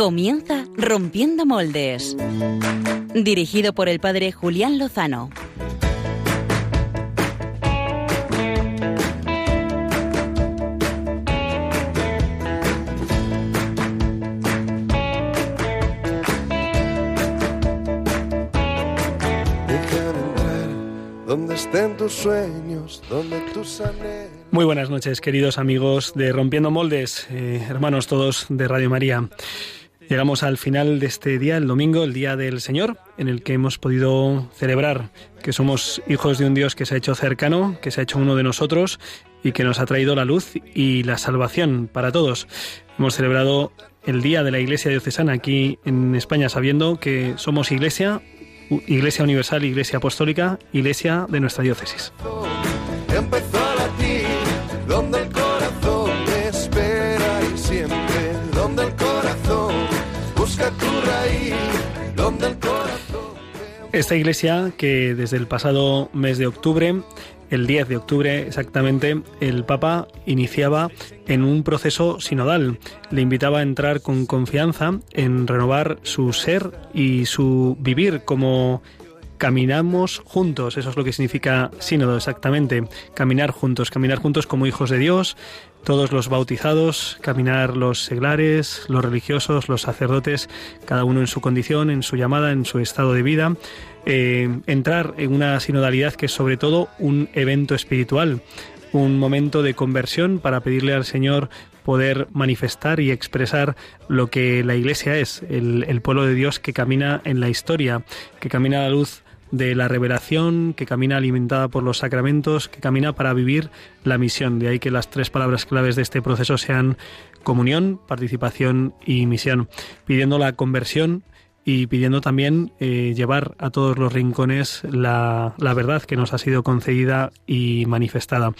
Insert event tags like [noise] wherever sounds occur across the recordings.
Comienza Rompiendo Moldes. Dirigido por el padre Julián Lozano. donde estén tus sueños, donde tus anhelos. Muy buenas noches, queridos amigos de Rompiendo Moldes, eh, hermanos todos de Radio María. Llegamos al final de este día, el domingo, el Día del Señor, en el que hemos podido celebrar que somos hijos de un Dios que se ha hecho cercano, que se ha hecho uno de nosotros y que nos ha traído la luz y la salvación para todos. Hemos celebrado el Día de la Iglesia Diocesana aquí en España, sabiendo que somos Iglesia, Iglesia Universal, Iglesia Apostólica, Iglesia de nuestra diócesis. Esta iglesia que desde el pasado mes de octubre el 10 de octubre exactamente, el Papa iniciaba en un proceso sinodal. Le invitaba a entrar con confianza en renovar su ser y su vivir como caminamos juntos, eso es lo que significa sínodo exactamente, caminar juntos, caminar juntos como hijos de Dios, todos los bautizados, caminar los seglares, los religiosos, los sacerdotes, cada uno en su condición, en su llamada, en su estado de vida, eh, entrar en una sinodalidad que es sobre todo un evento espiritual, un momento de conversión para pedirle al Señor poder manifestar y expresar lo que la Iglesia es, el, el pueblo de Dios que camina en la historia, que camina a la luz de la revelación, que camina alimentada por los sacramentos, que camina para vivir la misión. De ahí que las tres palabras claves de este proceso sean comunión, participación y misión, pidiendo la conversión y pidiendo también eh, llevar a todos los rincones la, la verdad que nos ha sido concedida y manifestada.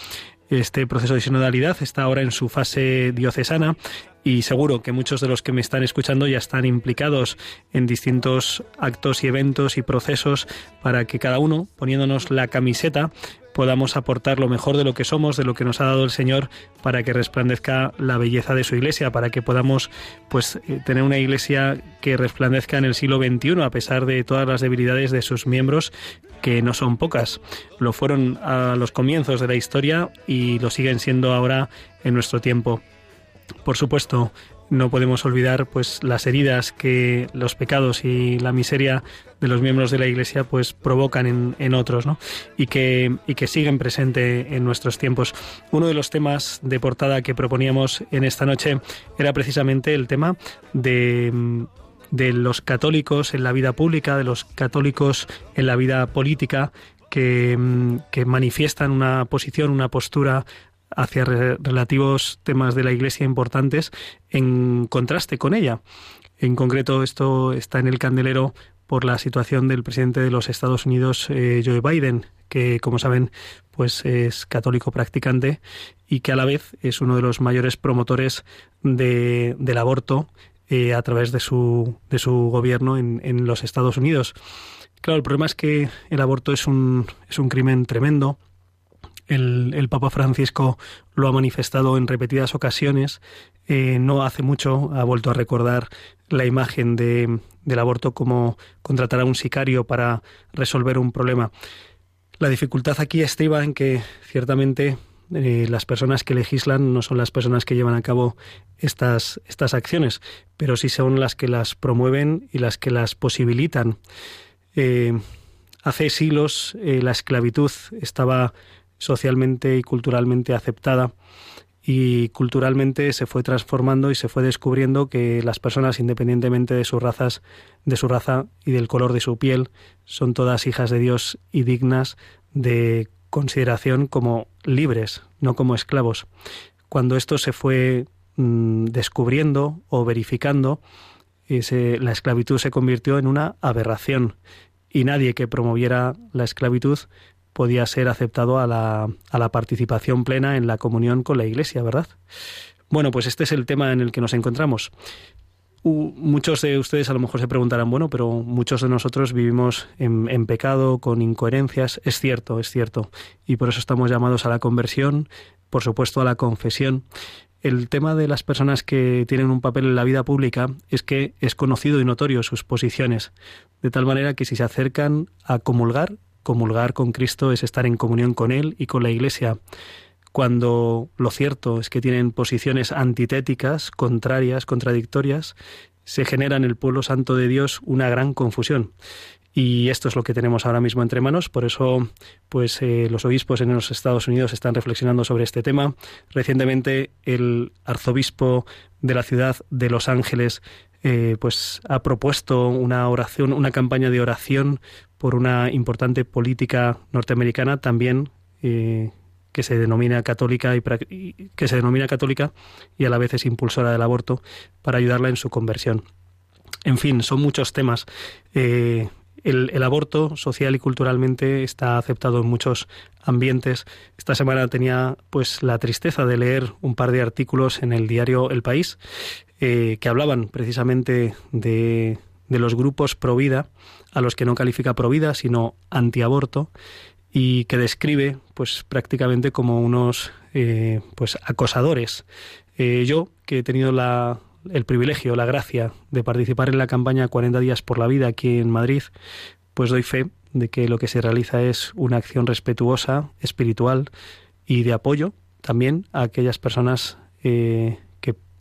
Este proceso de sinodalidad está ahora en su fase diocesana y seguro que muchos de los que me están escuchando ya están implicados en distintos actos y eventos y procesos para que cada uno, poniéndonos la camiseta, podamos aportar lo mejor de lo que somos, de lo que nos ha dado el Señor, para que resplandezca la belleza de su iglesia, para que podamos pues eh, tener una iglesia que resplandezca en el siglo XXI, a pesar de todas las debilidades de sus miembros, que no son pocas. Lo fueron a los comienzos de la historia y lo siguen siendo ahora en nuestro tiempo. Por supuesto, no podemos olvidar pues las heridas que los pecados y la miseria de los miembros de la Iglesia pues provocan en, otros ¿no? y, que, y que siguen presente en nuestros tiempos. Uno de los temas de portada que proponíamos en esta noche era precisamente el tema de de los católicos en la vida pública, de los católicos en la vida política, que, que manifiestan una posición, una postura hacia relativos temas de la Iglesia importantes en contraste con ella. En concreto, esto está en el candelero por la situación del presidente de los Estados Unidos, eh, Joe Biden, que, como saben, pues es católico practicante y que a la vez es uno de los mayores promotores de, del aborto eh, a través de su, de su gobierno en, en los Estados Unidos. Claro, el problema es que el aborto es un, es un crimen tremendo, el, Papa Francisco lo ha manifestado en repetidas ocasiones. Eh, no hace mucho ha vuelto a recordar la imagen de, del aborto como contratar a un sicario para resolver un problema. La dificultad aquí estriba en que ciertamente eh, las personas que legislan no son las personas que llevan a cabo estas, estas acciones, pero sí son las que las promueven y las que las posibilitan. Eh, hace siglos la esclavitud estaba socialmente y culturalmente aceptada y culturalmente se fue transformando y se fue descubriendo que las personas independientemente de sus razas, de su raza y del color de su piel, son todas hijas de Dios y dignas de consideración como libres, no como esclavos. Cuando esto se fue mm, descubriendo o verificando, la esclavitud se convirtió en una aberración y nadie que promoviera la esclavitud podía ser aceptado a la, a la participación plena en la comunión con la Iglesia, ¿verdad? Bueno, pues este es el tema en el que nos encontramos. muchos de ustedes a lo mejor se preguntarán, bueno, pero muchos de nosotros vivimos en, en, pecado, con incoherencias. Es cierto, es cierto. Y por eso estamos llamados a la conversión, por supuesto a la confesión. el tema de las personas que tienen un papel en la vida pública es que es conocido y notorio sus posiciones, de tal manera que si se acercan a comulgar, comulgar con Cristo es estar en comunión con Él y con la Iglesia cuando lo cierto es que tienen posiciones antitéticas, contrarias, contradictorias, se genera en el pueblo santo de Dios una gran confusión. Y esto es lo que tenemos ahora mismo entre manos, por eso pues eh, los obispos en los Estados Unidos están reflexionando sobre este tema. Recientemente el arzobispo de la ciudad de Los Ángeles eh, pues ha propuesto una oración, una campaña de oración por una importante política norteamericana también eh, que se denomina católica y que se denomina católica y a la vez es impulsora del aborto para ayudarla en su conversión. En fin, son muchos temas. Eh, el, el, aborto social y culturalmente está aceptado en muchos ambientes. Esta semana tenía pues la tristeza de leer un par de artículos en el diario El País eh, que hablaban precisamente de, de los grupos pro vida, a los que no califica pro vida, sino antiaborto, y que describe pues prácticamente como unos eh, pues acosadores. Eh, yo, que he tenido la, el privilegio, la gracia de participar en la campaña 40 días por la vida aquí en Madrid, pues doy fe de que lo que se realiza es una acción respetuosa, espiritual y de apoyo también a aquellas personas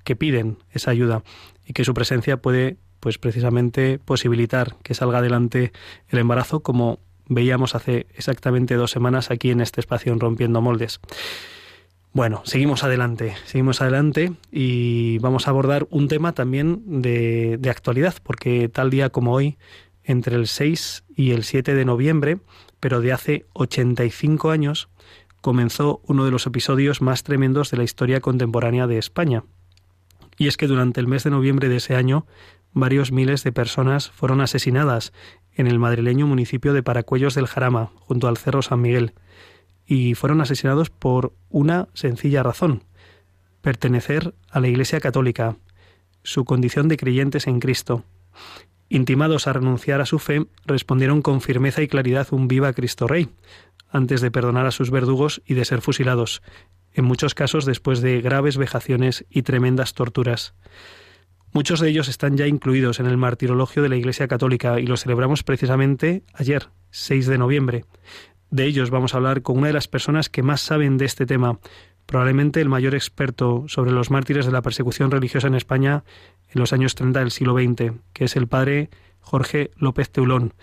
que, piden esa ayuda y que su presencia puede pues precisamente posibilitar que salga adelante el embarazo como veíamos hace exactamente dos semanas aquí en este espacio en Rompiendo Moldes. Bueno, seguimos adelante, seguimos adelante y vamos a abordar un tema también de, de, actualidad, porque tal día como hoy, entre el 6 y el 7 de noviembre, pero de hace 85 años, comenzó uno de los episodios más tremendos de la historia contemporánea de España. Y es que durante el mes de noviembre de ese año, varios miles de personas fueron asesinadas en el madrileño municipio de Paracuellos del Jarama, junto al Cerro San Miguel, y fueron asesinados por una sencilla razón, pertenecer a la Iglesia Católica, su condición de creyentes en Cristo. Intimados a renunciar a su fe, respondieron con firmeza y claridad un viva Cristo Rey, antes de perdonar a sus verdugos y de ser fusilados, en muchos casos después de graves vejaciones y tremendas torturas. Muchos de ellos están ya incluidos en el martirologio de la Iglesia Católica y los celebramos precisamente ayer, 6 de noviembre. De ellos vamos a hablar con una de las personas que más saben de este tema, probablemente el mayor experto sobre los mártires de la persecución religiosa en España en los años 30 del siglo XX, que es el padre Jorge López Teulón,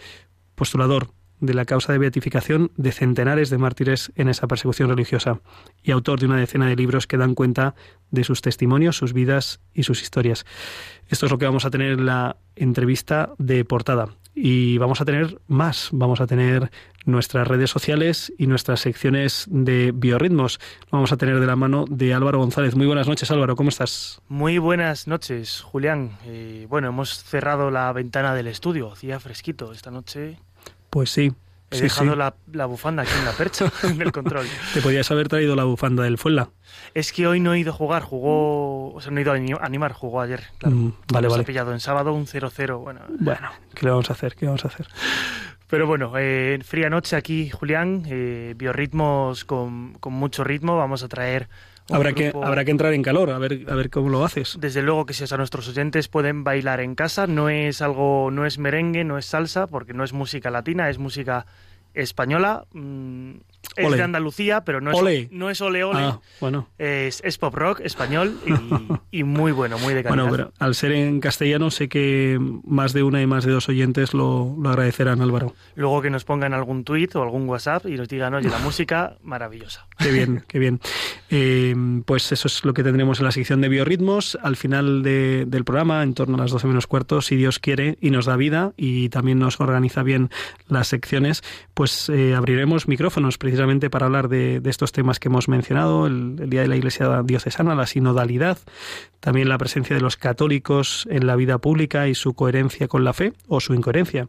postulador de la causa de beatificación de centenares de mártires en esa persecución religiosa y autor de una decena de libros que dan cuenta de sus testimonios, sus vidas y sus historias. Esto es lo que vamos a tener en la entrevista de portada. Y vamos a tener más, vamos a tener nuestras redes sociales y nuestras secciones de biorritmos. Vamos a tener de la mano de Álvaro González. Muy buenas noches, Álvaro, ¿cómo estás? Muy buenas noches, Julián. Eh, bueno, hemos cerrado la ventana del estudio, hacía fresquito esta noche. Pues sí. He dejado La, bufanda aquí en la percha, [laughs] en el control. Te podías haber traído la bufanda del Fuenla. Es que hoy no he ido a jugar, jugó, o sea, no he ido a animar, jugó ayer. Claro. Mm, vale, vale. ha pillado en sábado un 0-0, bueno. Bueno, ¿qué le vamos a hacer? ¿Qué vamos a hacer? Pero bueno, eh, fría noche aquí, Julián, eh, biorritmos con, con mucho ritmo, vamos a traer Habrá que, habrá que entrar en calor, a ver, a ver cómo lo haces. Desde luego que si a nuestros oyentes pueden bailar en casa, no es algo, no es merengue, no es salsa, porque no es música latina, es música española. Mm, es de Andalucía, pero no es ole, no es ole ole. Ah, bueno. Es, es, pop rock español [laughs] y, muy bueno, muy de calidad. Bueno, pero al ser en castellano sé que más de una y más de dos oyentes lo, lo agradecerán, Álvaro. Luego que nos pongan algún tweet o algún WhatsApp y nos digan, oye, la [laughs] música maravillosa. Qué bien, [laughs] qué bien. Eh, pues eso es lo que tendremos en la sección de biorritmos. Al final de, del programa, en torno a las 12 menos cuarto, si Dios quiere y nos da vida y también nos organiza bien las secciones, pues eh, abriremos micrófonos precisamente para hablar de, estos temas que hemos mencionado, el, Día de la Iglesia Diocesana, la sinodalidad, también la presencia de los católicos en la vida pública y su coherencia con la fe o su incoherencia.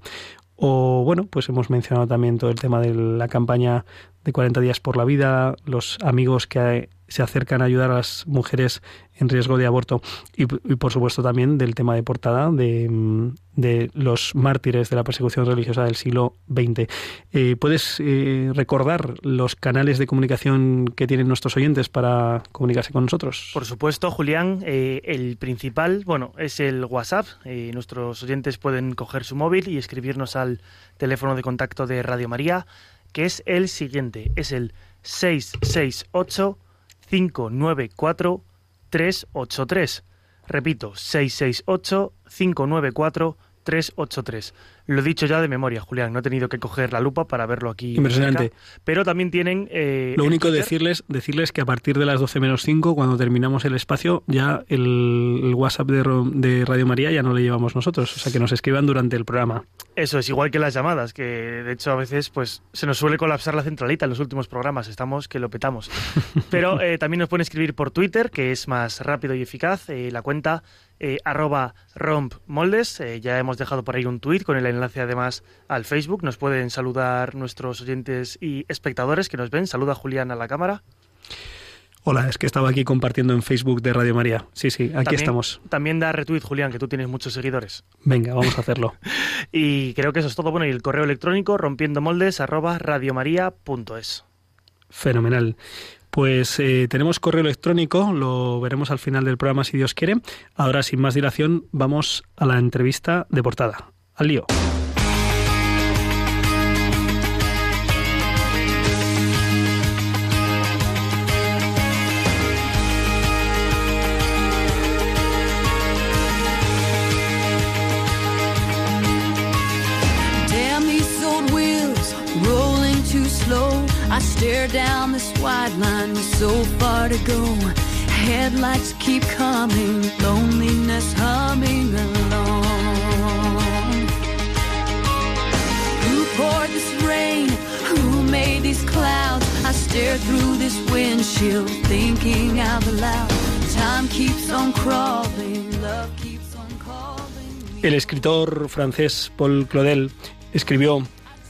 O bueno, pues hemos mencionado también todo el tema de la campaña de 40 días por la vida, los amigos que se acercan a ayudar a las mujeres en riesgo de aborto y, por supuesto también del tema de portada de, mm, de, los mártires de la persecución religiosa del siglo XX. Eh, ¿Puedes eh, recordar los canales de comunicación que tienen nuestros oyentes para comunicarse con nosotros? Por supuesto, Julián. Eh, el principal, bueno, es el WhatsApp. nuestros oyentes pueden coger su móvil y escribirnos al teléfono de contacto de Radio María, que es el siguiente, es el 668 594 383. Repito, 668 594 383. Lo he dicho ya de memoria, Julián, no he tenido que coger la lupa para verlo aquí. Impresionante. pero también tienen... Eh, Lo único decirles, decirles que a partir de las 12 menos 5, cuando terminamos el espacio, ya el, WhatsApp de, de, Radio María ya no le llevamos nosotros, o sea que nos escriban durante el programa. Eso es igual que las llamadas, que de hecho a veces pues se nos suele colapsar la centralita en los últimos programas, estamos que lo petamos. [laughs] Pero eh, también nos pueden escribir por Twitter, que es más rápido y eficaz, eh, la cuenta eh, arroba rompmoldes. Eh, ya hemos dejado por ahí un tuit con el enlace además al Facebook. Nos pueden saludar nuestros oyentes y espectadores que nos ven. Saluda Julián a la cámara. Hola, es que estaba aquí compartiendo en Facebook de Radio María. Sí, sí, aquí estamos. También da retweet, Julián, que tú tienes muchos seguidores. Venga, vamos a hacerlo. [laughs] y creo que eso es todo. Bueno, y el correo electrónico rompiendo moldes arroba radiomaria.es. Fenomenal. Pues eh, tenemos correo electrónico, lo veremos al final del programa si Dios quiere. Ahora, sin más dilación, vamos a la entrevista de portada. Al lío. Stare down this wide line with so far to go. Headlights keep coming, loneliness humming along. Who poured this rain? Who made these clouds? I stare through this windshield, thinking out loud. Time keeps on crawling, love keeps on calling. El escritor francés Paul Claudel escribió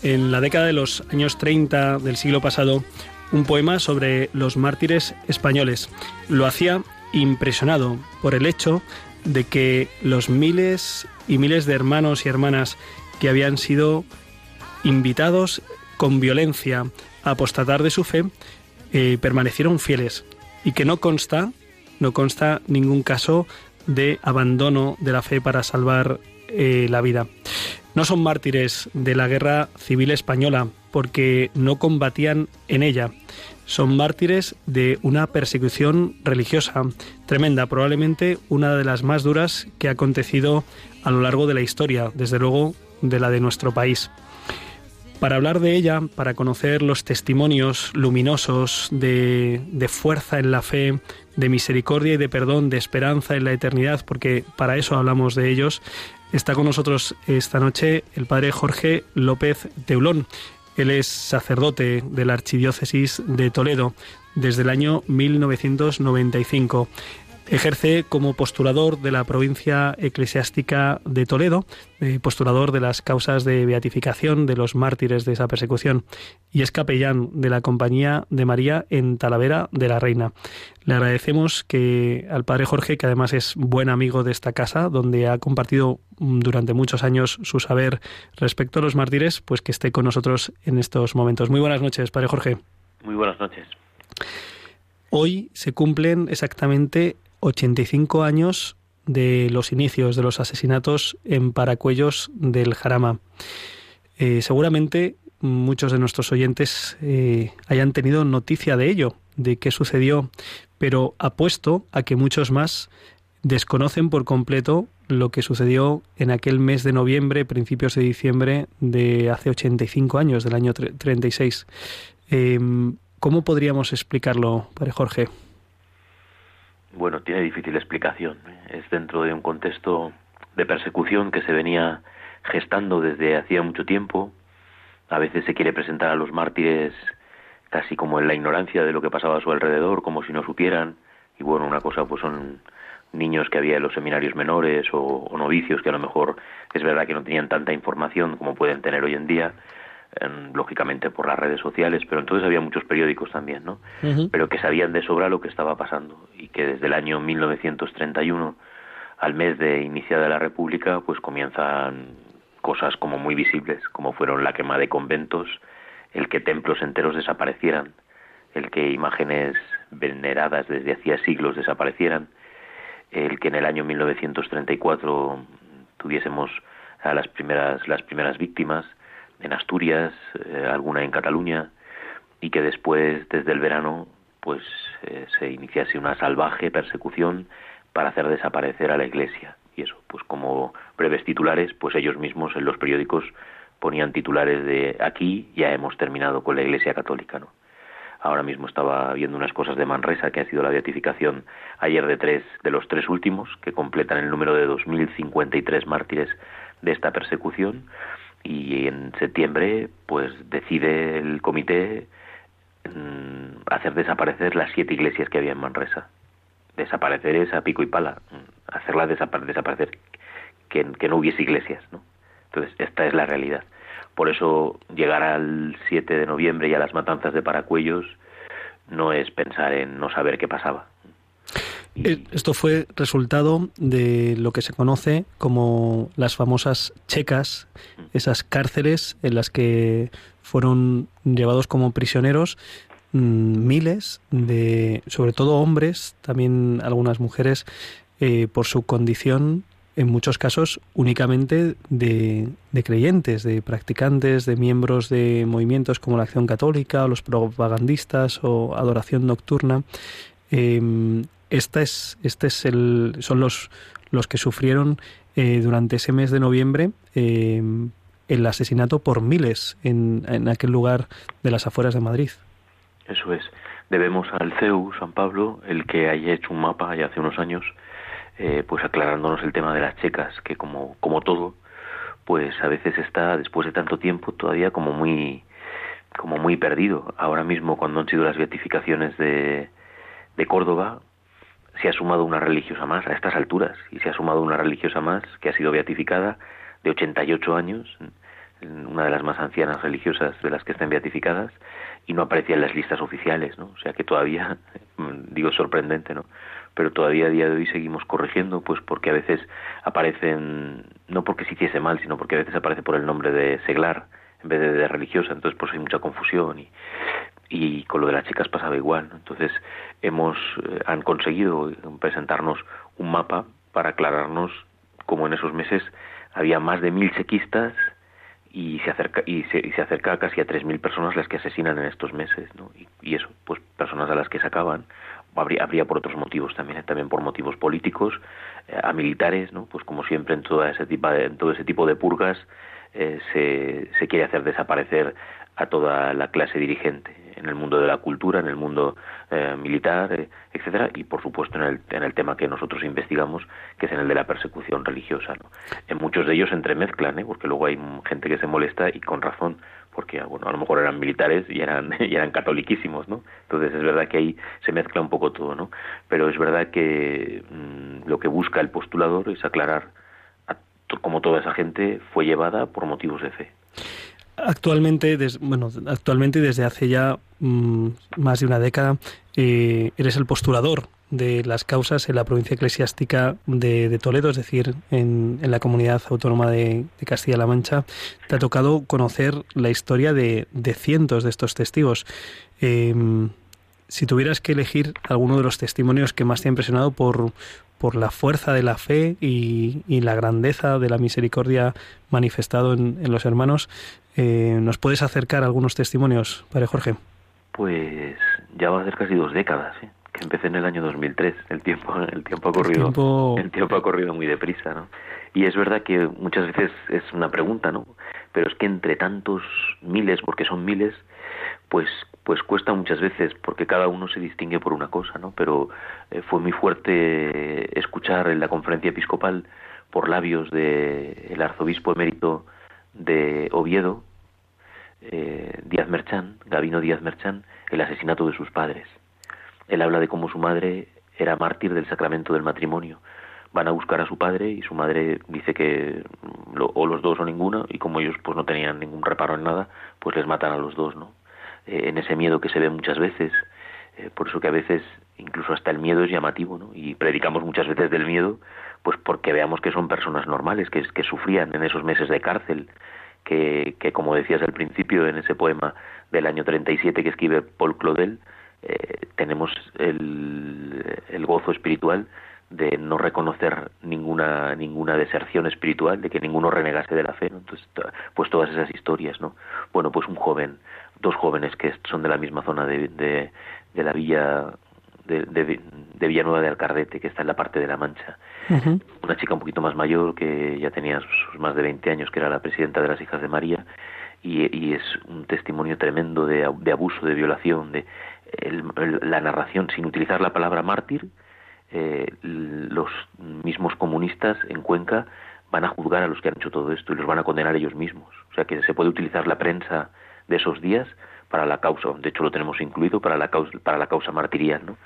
en la década de los años 30 del siglo pasado un poema sobre los mártires españoles. Lo hacía impresionado por el hecho de que los miles y miles de hermanos y hermanas que habían sido invitados con violencia a apostatar de su fe eh, permanecieron fieles y que no consta no consta ningún caso de abandono de la fe para salvar eh, la vida. No son mártires de la guerra civil española porque no combatían en ella. Son mártires de una persecución religiosa tremenda, probablemente una de las más duras que ha acontecido a lo largo de la historia, desde luego de la de nuestro país. Para hablar de ella, para conocer los testimonios luminosos de, de, fuerza en la fe, de misericordia y de perdón, de esperanza en la eternidad, porque para eso hablamos de ellos, Está con nosotros esta noche el padre Jorge López Teulón. Él es sacerdote de la Archidiócesis de Toledo desde el año 1995. Ejerce como postulador de la provincia eclesiástica de Toledo, eh, postulador de las causas de beatificación de los mártires de esa persecución, y es capellán de la Compañía de María en Talavera de la Reina. Le agradecemos que al padre Jorge, que además es buen amigo de esta casa, donde ha compartido mm, durante muchos años su saber respecto a los mártires, pues que esté con nosotros en estos momentos. Muy buenas noches, padre Jorge. Muy buenas noches. Hoy se cumplen exactamente 85 años de los inicios de los asesinatos en Paracuellos del Jarama. Eh, seguramente muchos de nuestros oyentes eh, hayan tenido noticia de ello, de qué sucedió, pero apuesto a que muchos más desconocen por completo lo que sucedió en aquel mes de noviembre, principios de diciembre de hace 85 años, del año 36. Eh, ¿Cómo podríamos explicarlo, Jorge? Bueno, tiene difícil explicación. Es dentro de un contexto de persecución que se venía gestando desde hacía mucho tiempo. A veces se quiere presentar a los mártires casi como en la ignorancia de lo que pasaba a su alrededor, como si no supieran. Y bueno, una cosa pues son niños que había en los seminarios menores o, novicios que a lo mejor es verdad que no tenían tanta información como pueden tener hoy en día. Lógicamente por las redes sociales, pero entonces había muchos periódicos también, ¿no? Pero que sabían de sobra lo que estaba pasando y que desde el año 1931 al mes de iniciada la República, pues comienzan cosas como muy visibles, como fueron la quema de conventos, el que templos enteros desaparecieran, el que imágenes veneradas desde hacía siglos desaparecieran, el que en el año 1934 tuviésemos a las primeras las primeras víctimas en Asturias, eh, alguna en Cataluña y que después desde el verano pues eh, se iniciase una salvaje persecución para hacer desaparecer a la Iglesia y eso pues como breves titulares pues ellos mismos en los periódicos ponían titulares de aquí ya hemos terminado con la Iglesia Católica, ¿no? Ahora mismo estaba viendo unas cosas de Manresa, que ha sido la beatificación ayer de tres de los tres últimos, que completan el número de 2.053 mártires de esta persecución. Y en septiembre, pues decide el comité mm, hacer desaparecer las siete iglesias que había en Manresa. Desaparecer es a pico y pala, mm, hacerlas desaparecer, que, que no hubiese iglesias, ¿no? Entonces, esta es la realidad. Por eso llegar al 7 de noviembre y a las matanzas de Paracuellos no es pensar en no saber qué pasaba. Eh, esto fue resultado de lo que se conoce como las famosas checas, esas cárceles en las que fueron llevados como prisioneros mm, miles de, sobre todo hombres, también algunas mujeres, eh, por su condición en muchos casos únicamente de, creyentes, de practicantes, de miembros de movimientos como la Acción Católica, o los propagandistas o Adoración Nocturna. Eh, esta es, este es el, son los, los que sufrieron eh, durante ese mes de noviembre em, el asesinato por miles en, en aquel lugar de las afueras de Madrid. Eso es. Debemos al CEU, San Pablo, el que haya hecho un mapa ya hace unos años eh, pues aclarándonos el tema de las checas, que como, como todo, pues a veces está, después de tanto tiempo, todavía como muy, como muy perdido. Ahora mismo, cuando han sido las beatificaciones de, de Córdoba, se ha sumado una religiosa más a estas alturas, y se ha sumado una religiosa más que ha sido beatificada de 88 años, una de las más ancianas religiosas de las que están beatificadas, y no aparecía en las listas oficiales, ¿no? O sea que todavía, [laughs] digo sorprendente, ¿no? pero todavía a día de hoy seguimos corrigiendo, pues porque a veces aparecen, no porque se hiciese mal, sino porque a veces aparece por el nombre de seglar en vez de, religiosa, entonces pues hay mucha confusión y, y con lo de las chicas pasaba igual. Entonces hemos, eh, han conseguido presentarnos un mapa para aclararnos cómo en esos meses había más de mil chequistas y se acerca y se, y se acerca casi a tres mil personas las que asesinan en estos meses, ¿no? Y, eso, pues personas a las que sacaban habría, habría por otros motivos también, también por motivos políticos, eh, a militares, ¿no? Pues como siempre en, toda ese tipo todo ese tipo de purgas eh, se, se quiere hacer desaparecer a toda la clase dirigente en el mundo de la cultura, en el mundo eh, militar, eh, etcétera, y por supuesto en el, en el tema que nosotros investigamos, que es en el de la persecución religiosa. ¿no? En muchos de ellos entremezclan, ¿eh? porque luego hay gente que se molesta y con razón, porque bueno, a lo mejor eran militares y eran, [laughs] y eran catoliquísimos, ¿no? Entonces es verdad que ahí se mezcla un poco todo, ¿no? Pero es verdad que mm, lo que busca el postulador es aclarar a, cómo toda esa gente fue llevada por motivos de fe. Actualmente, bueno, actualmente desde hace ya mm, más de una década, eh, eres el postulador de las causas en la provincia eclesiástica de, Toledo, es decir, en, la comunidad autónoma de, Castilla-La Mancha. Te ha tocado conocer la historia de, cientos de estos testigos. Em, si tuvieras que elegir alguno de los testimonios que más te ha impresionado por, por la fuerza de la fe y, la grandeza de la misericordia manifestado en, los hermanos, eh, ¿nos puedes acercar algunos testimonios, Padre Jorge? Pues ya va a ser casi dos décadas, ¿eh? que empecé en el año 2003. El tiempo, el tiempo ha corrido, el tiempo... ha corrido muy deprisa, ¿no? Y es verdad que muchas veces es una pregunta, ¿no? Pero es que entre tantos miles, porque son miles, pues pues cuesta muchas veces porque cada uno se distingue por una cosa, ¿no? Pero eh, fue muy fuerte escuchar en la conferencia episcopal por labios del el arzobispo emérito de Oviedo, eh, Díaz Merchán, Gabino Díaz Merchán, el asesinato de sus padres. Él habla de cómo su madre era mártir del sacramento del matrimonio, van a buscar a su padre y su madre dice que o los dos o ninguno y como ellos pues no tenían ningún reparo en nada, pues les matan a los dos, ¿no? Eh, en ese miedo que se ve muchas veces, eh, por eso que a veces incluso hasta el miedo es llamativo, ¿no? Y predicamos muchas veces del miedo, pues porque veamos que son personas normales, que, que sufrían en esos meses de cárcel, que, como decías al principio en ese poema del año 37 que escribe Paul Claudel, eh, tenemos el, el gozo espiritual de no reconocer ninguna ninguna deserción espiritual, de que ninguno renegase de la fe. Entonces, pues todas esas historias, ¿no? Bueno, pues un joven, dos jóvenes que son de la misma zona de, de la villa de, de, Villanueva de Alcarrete, que está en la parte de La Mancha. Una chica un poquito más mayor, que ya tenía sus más de 20 años, que era la presidenta de las Hijas de María, y, y es un testimonio tremendo de, de abuso, de violación, de la narración, sin utilizar la palabra mártir, eh, los mismos comunistas en Cuenca van a juzgar a los que han hecho todo esto y los van a condenar ellos mismos. O sea que se puede utilizar la prensa de esos días para la causa, de hecho lo tenemos incluido para la causa, para la causa martirial, ¿no?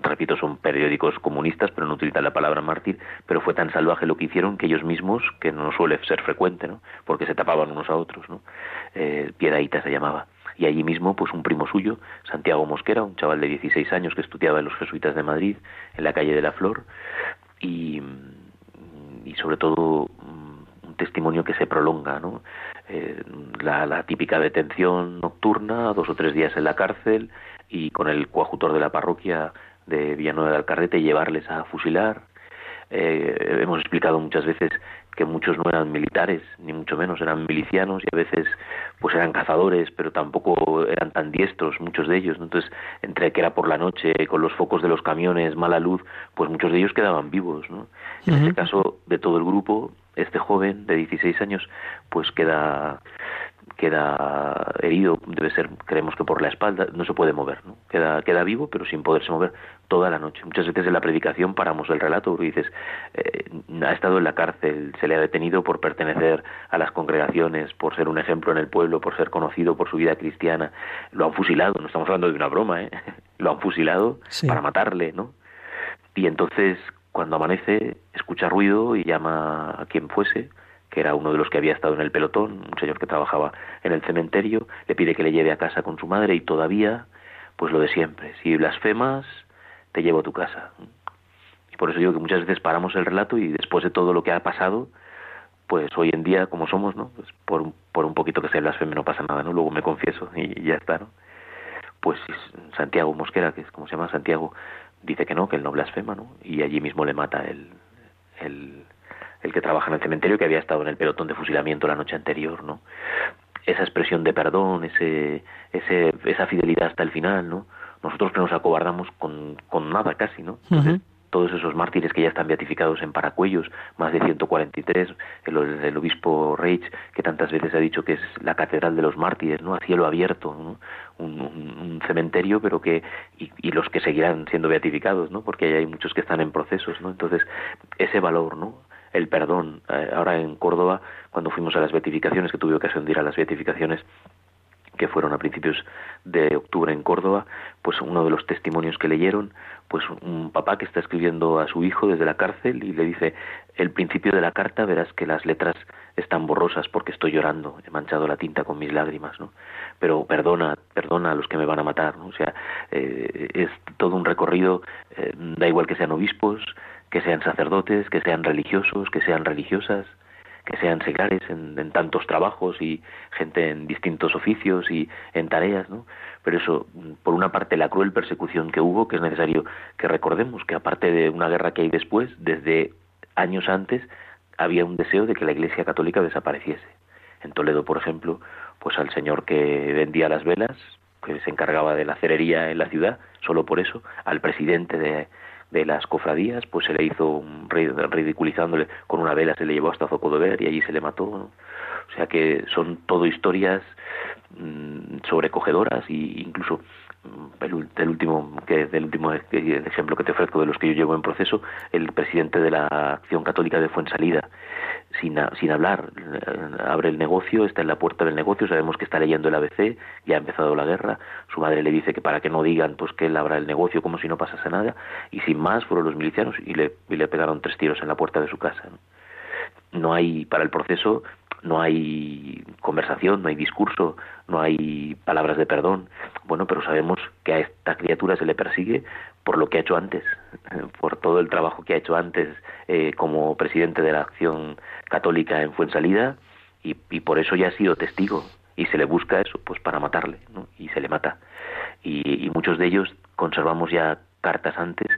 Repito, son periódicos comunistas, pero no utilizan la palabra mártir, pero fue tan salvaje lo que hicieron que ellos mismos, que no suele ser frecuente, ¿no? Porque se tapaban unos a otros, ¿no? Eh, se llamaba y allí mismo pues un primo suyo, Santiago Mosquera, un chaval de 16 años que estudiaba en los jesuitas de Madrid, en la calle de la Flor, y, sobre todo testimonio que se prolonga, ¿no? Eh, la, la, típica detención nocturna, dos o tres días en la cárcel y con el coajutor de la parroquia de Villanueva de Alcarrete llevarles a fusilar. Eh, hemos explicado muchas veces que muchos no eran militares, ni mucho menos, eran milicianos y a veces pues eran cazadores, pero tampoco eran tan diestros, muchos de ellos. Entonces, entre que era por la noche, con los focos de los camiones, mala luz, pues muchos de ellos quedaban vivos. ¿no? En este caso, de todo el grupo, este joven de 16 años, pues queda queda herido, debe ser, creemos que por la espalda, no se puede mover, ¿no? Queda, queda vivo, pero sin poderse mover toda la noche. Muchas veces en la predicación paramos el relato porque dices, eh, ha estado en la cárcel, se le ha detenido por pertenecer a las congregaciones, por ser un ejemplo en el pueblo, por ser conocido por su vida cristiana, lo han fusilado, no estamos hablando de una broma, ¿eh? [laughs] lo han fusilado para matarle, ¿no? Y entonces, cuando amanece, escucha ruido y llama a quien fuese, que era uno de los que había estado en el pelotón, un señor que trabajaba en el cementerio, le pide que le lleve a casa con su madre y todavía, pues lo de siempre, si blasfemas, te llevo a tu casa. Y por eso digo que muchas veces paramos el relato y después de todo lo que ha pasado, pues hoy en día, como somos, ¿no? Pues por, un, por un poquito que se blasfeme no pasa nada, ¿no? Luego me confieso y ya está, ¿no? Pues Santiago Mosquera, que es como se llama Santiago, dice que no, que él no blasfema, ¿no? Y allí mismo le mata el, el, que trabaja en el cementerio, que había estado en el pelotón de fusilamiento la noche anterior, ¿no? Esa expresión de perdón, ese, ese, esa fidelidad hasta el final, ¿no? Nosotros que nos acobardamos con, con nada casi, ¿no? Todos esos mártires que ya están beatificados en Paracuellos, más de 143, el, el obispo Reich, que tantas veces ha dicho que es la catedral de los mártires, ¿no? A cielo abierto, ¿no? un, cementerio, pero que, y, y, los que seguirán siendo beatificados, ¿no? Porque hay muchos que están en procesos, ¿no? Entonces, ese valor, ¿no? el perdón. Eh, ahora en Córdoba, cuando fuimos a las beatificaciones, que tuve ocasión de ir a las beatificaciones que fueron a principios de octubre en Córdoba, pues uno de los testimonios que leyeron, pues un papá que está escribiendo a su hijo desde la cárcel y le dice, el principio de la carta verás que las letras están borrosas porque estoy llorando, he manchado la tinta con mis lágrimas, ¿no? Pero perdona, perdona a los que me van a matar, ¿no? O sea, eh, es todo un recorrido, eh, da igual que sean obispos, que sean sacerdotes, que sean religiosos, que sean religiosas, que sean seglares en, tantos trabajos y gente en distintos oficios y en tareas, ¿no? Pero eso, por una parte, la cruel persecución que hubo, que es necesario que recordemos que aparte de una guerra que hay después, desde años antes, había un deseo de que la Iglesia Católica desapareciese. En Toledo, por ejemplo, pues al señor que vendía las velas, que se encargaba de la cerería en la ciudad, solo por eso, al presidente de, de las cofradías, pues se le hizo ridiculizándole con una vela, se le llevó hasta Zocodover y allí se le mató. O sea que son todo historias mm, sobrecogedoras e incluso el, último que del último ejemplo que te ofrezco de los que yo llevo en proceso el presidente de la Acción Católica de Fuensalida. Sin, sin hablar eh, abre el negocio está en la puerta del negocio sabemos que está leyendo el ABC ya ha empezado la guerra su madre le dice que para que no digan pues que él abra el negocio como si no pasase nada y sin más fueron los milicianos y le, y le pegaron tres tiros en la puerta de su casa no hay para el proceso no hay conversación, no hay discurso, no hay palabras de perdón. Bueno, pero sabemos que a esta criatura se le persigue por lo que ha hecho antes, [laughs] por todo el trabajo que ha hecho antes eh, como presidente de la Acción Católica en Fuensalida y, y por eso ya ha sido testigo y se le busca eso pues para matarle ¿no? y se le mata y, y muchos de ellos conservamos ya cartas antes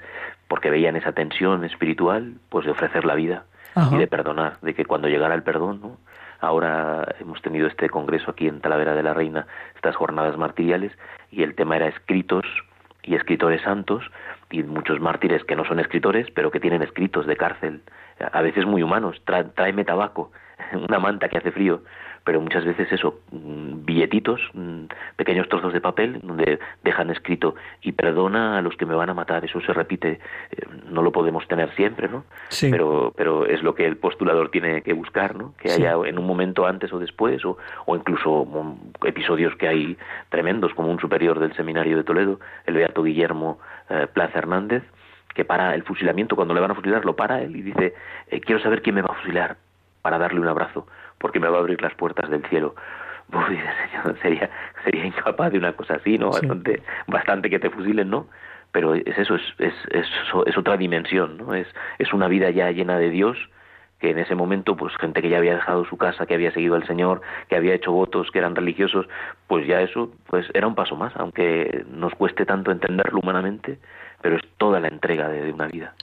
porque veían esa tensión espiritual pues de ofrecer la vida y de perdonar, de que cuando llegara el perdón, ¿no? Ahora hemos tenido este congreso aquí en Talavera de la Reina, estas jornadas martiriales, y el tema era escritos y escritores santos, y muchos mártires que no son escritores, pero que tienen escritos de cárcel, a veces muy humanos, tráeme tabaco, [laughs] una manta que hace frío, pero muchas veces eso, mm, billetitos, mm, pequeños trozos de papel donde dejan escrito y perdona a los que me van a matar, eso se repite, eh, no lo podemos tener siempre, ¿no? Pero, pero es lo que el postulador tiene que buscar, ¿no? Que haya en un momento antes o después, o, o incluso mm, episodios que hay tremendos, como un superior del seminario de Toledo, el beato Guillermo eh, Plaza Hernández, que para el fusilamiento, cuando le van a fusilar, lo para él y dice, eh, quiero saber quién me va a fusilar para darle un abrazo porque me va a abrir las puertas del cielo. [laughs] Uy, señor, sería, sería incapaz de una cosa así, ¿no? Bastante, bastante que te fusilen, ¿no? Pero es eso, es, es, es, es otra dimensión, ¿no? Es, es una vida ya llena de Dios, que en ese momento, pues gente que ya había dejado su casa, que había seguido al Señor, que había hecho votos, que eran religiosos, pues ya eso, pues era un paso más, aunque nos cueste tanto entenderlo humanamente, pero es toda la entrega de, una vida.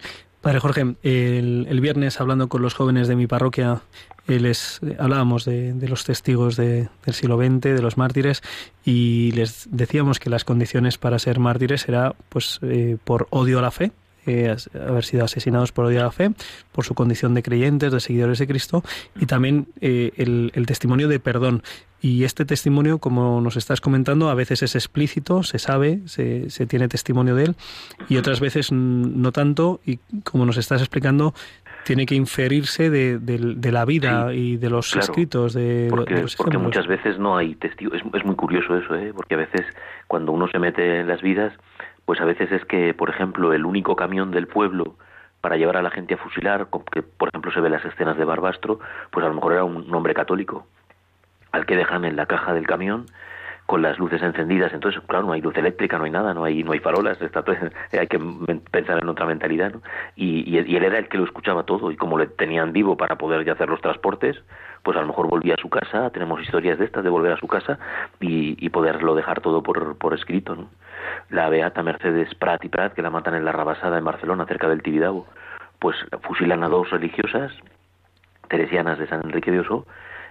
Padre Jorge, el, el, viernes hablando con los jóvenes de mi parroquia les hablábamos de, los testigos del siglo XX, de los mártires, y les decíamos que las condiciones para ser mártires era pues eh, por odio a la fe, eh, haber sido asesinados por odio a la fe, por su condición de creyentes, de seguidores de Cristo, y también eh, el, testimonio de perdón. Y este testimonio, como nos estás comentando, a veces es explícito, se sabe, se, se tiene testimonio de él, y otras veces no tanto, y como nos estás explicando, tiene que inferirse de, de, la vida y de los escritos de, porque, los porque muchas veces no hay testigos es, es, muy curioso eso ¿eh? porque a veces cuando uno se mete en las vidas pues a veces es que por ejemplo el único camión del pueblo para llevar a la gente a fusilar que por ejemplo se ve las escenas de Barbastro pues a lo mejor era un hombre católico al que dejan en la caja del camión con las luces encendidas. Entonces, claro, no hay luz eléctrica, no hay nada, no hay, no hay farolas, está [laughs] hay que pensar en otra mentalidad. Y, y, él era el que lo escuchaba todo y como le tenían vivo para poder ya hacer los transportes, pues a lo mejor volvía a su casa, tenemos historias de estas de volver a su casa y, poderlo dejar todo por, por escrito. La beata Mercedes Prat y Prat, que la matan en la Rabasada en Barcelona, cerca del Tibidabo, pues fusilan a dos religiosas teresianas de San Enrique de Oso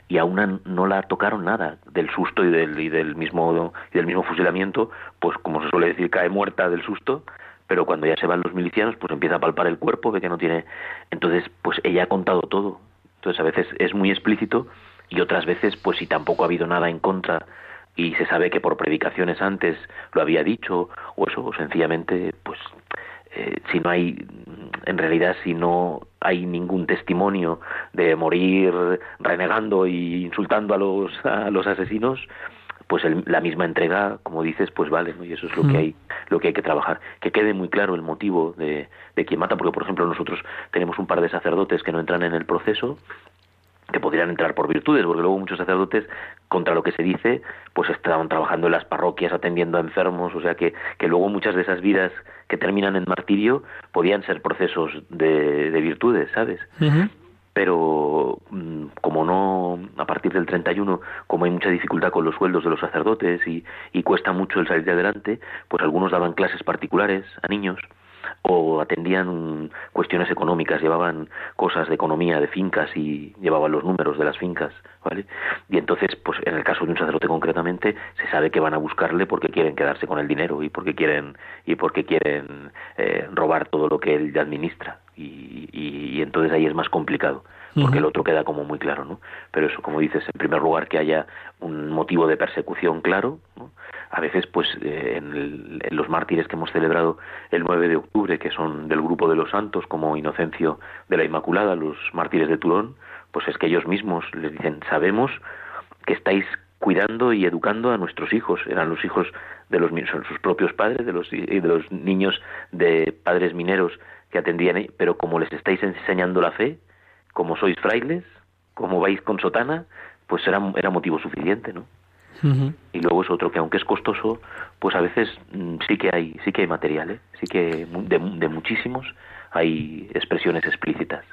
y a una no la tocaron nada del susto y del, y del mismo y del mismo fusilamiento pues como se suele decir cae muerta del susto pero cuando ya se van los milicianos pues empieza a palpar el cuerpo ve que no tiene entonces pues ella ha contado todo entonces a veces es muy explícito y otras veces pues si tampoco ha habido nada en contra y se sabe que por predicaciones antes lo había dicho o eso sencillamente pues eh, si no hay, en realidad, si no hay ningún testimonio de morir renegando e insultando a los, a los asesinos, pues la misma entrega, como dices, pues vale, ¿no? y eso es lo que hay, lo que hay que trabajar, que quede muy claro el motivo de, de quien mata, porque por ejemplo nosotros tenemos un par de sacerdotes que no entran en el proceso que podrían entrar por virtudes, porque luego muchos sacerdotes, contra lo que se dice, pues estaban trabajando en las parroquias, atendiendo a enfermos, o sea que, que luego muchas de esas vidas que terminan en martirio podían ser procesos de, de virtudes, ¿sabes? Pero mm, como no, a partir del 31, como hay mucha dificultad con los sueldos de los sacerdotes y, y cuesta mucho el salir de adelante, pues algunos daban clases particulares a niños o atendían cuestiones económicas, llevaban cosas de economía de fincas y llevaban los números de las fincas, ¿vale? Y entonces, pues en el caso de un sacerdote concretamente, se sabe que van a buscarle porque quieren quedarse con el dinero y porque quieren y porque quieren eh, robar todo lo que él administra y, y, entonces ahí es más complicado porque el otro queda como muy claro, ¿no? Pero eso, como dices, en primer lugar que haya un motivo de persecución claro, ¿no? A veces, pues, eh, en, los mártires que hemos celebrado el 9 de octubre, que son del grupo de los santos, como Inocencio de la Inmaculada, los mártires de Turón, pues es que ellos mismos les dicen, sabemos que estáis cuidando y educando a nuestros hijos, eran los hijos de los son sus propios padres, de los, de los niños de padres mineros que atendían, pero como les estáis enseñando la fe, como sois frailes, como vais con sotana, pues era, era motivo suficiente, ¿no? Y luego es otro que aunque es costoso, pues a veces mm, sí que hay, sí que hay material, ¿eh? sí que de, de muchísimos hay expresiones explícitas.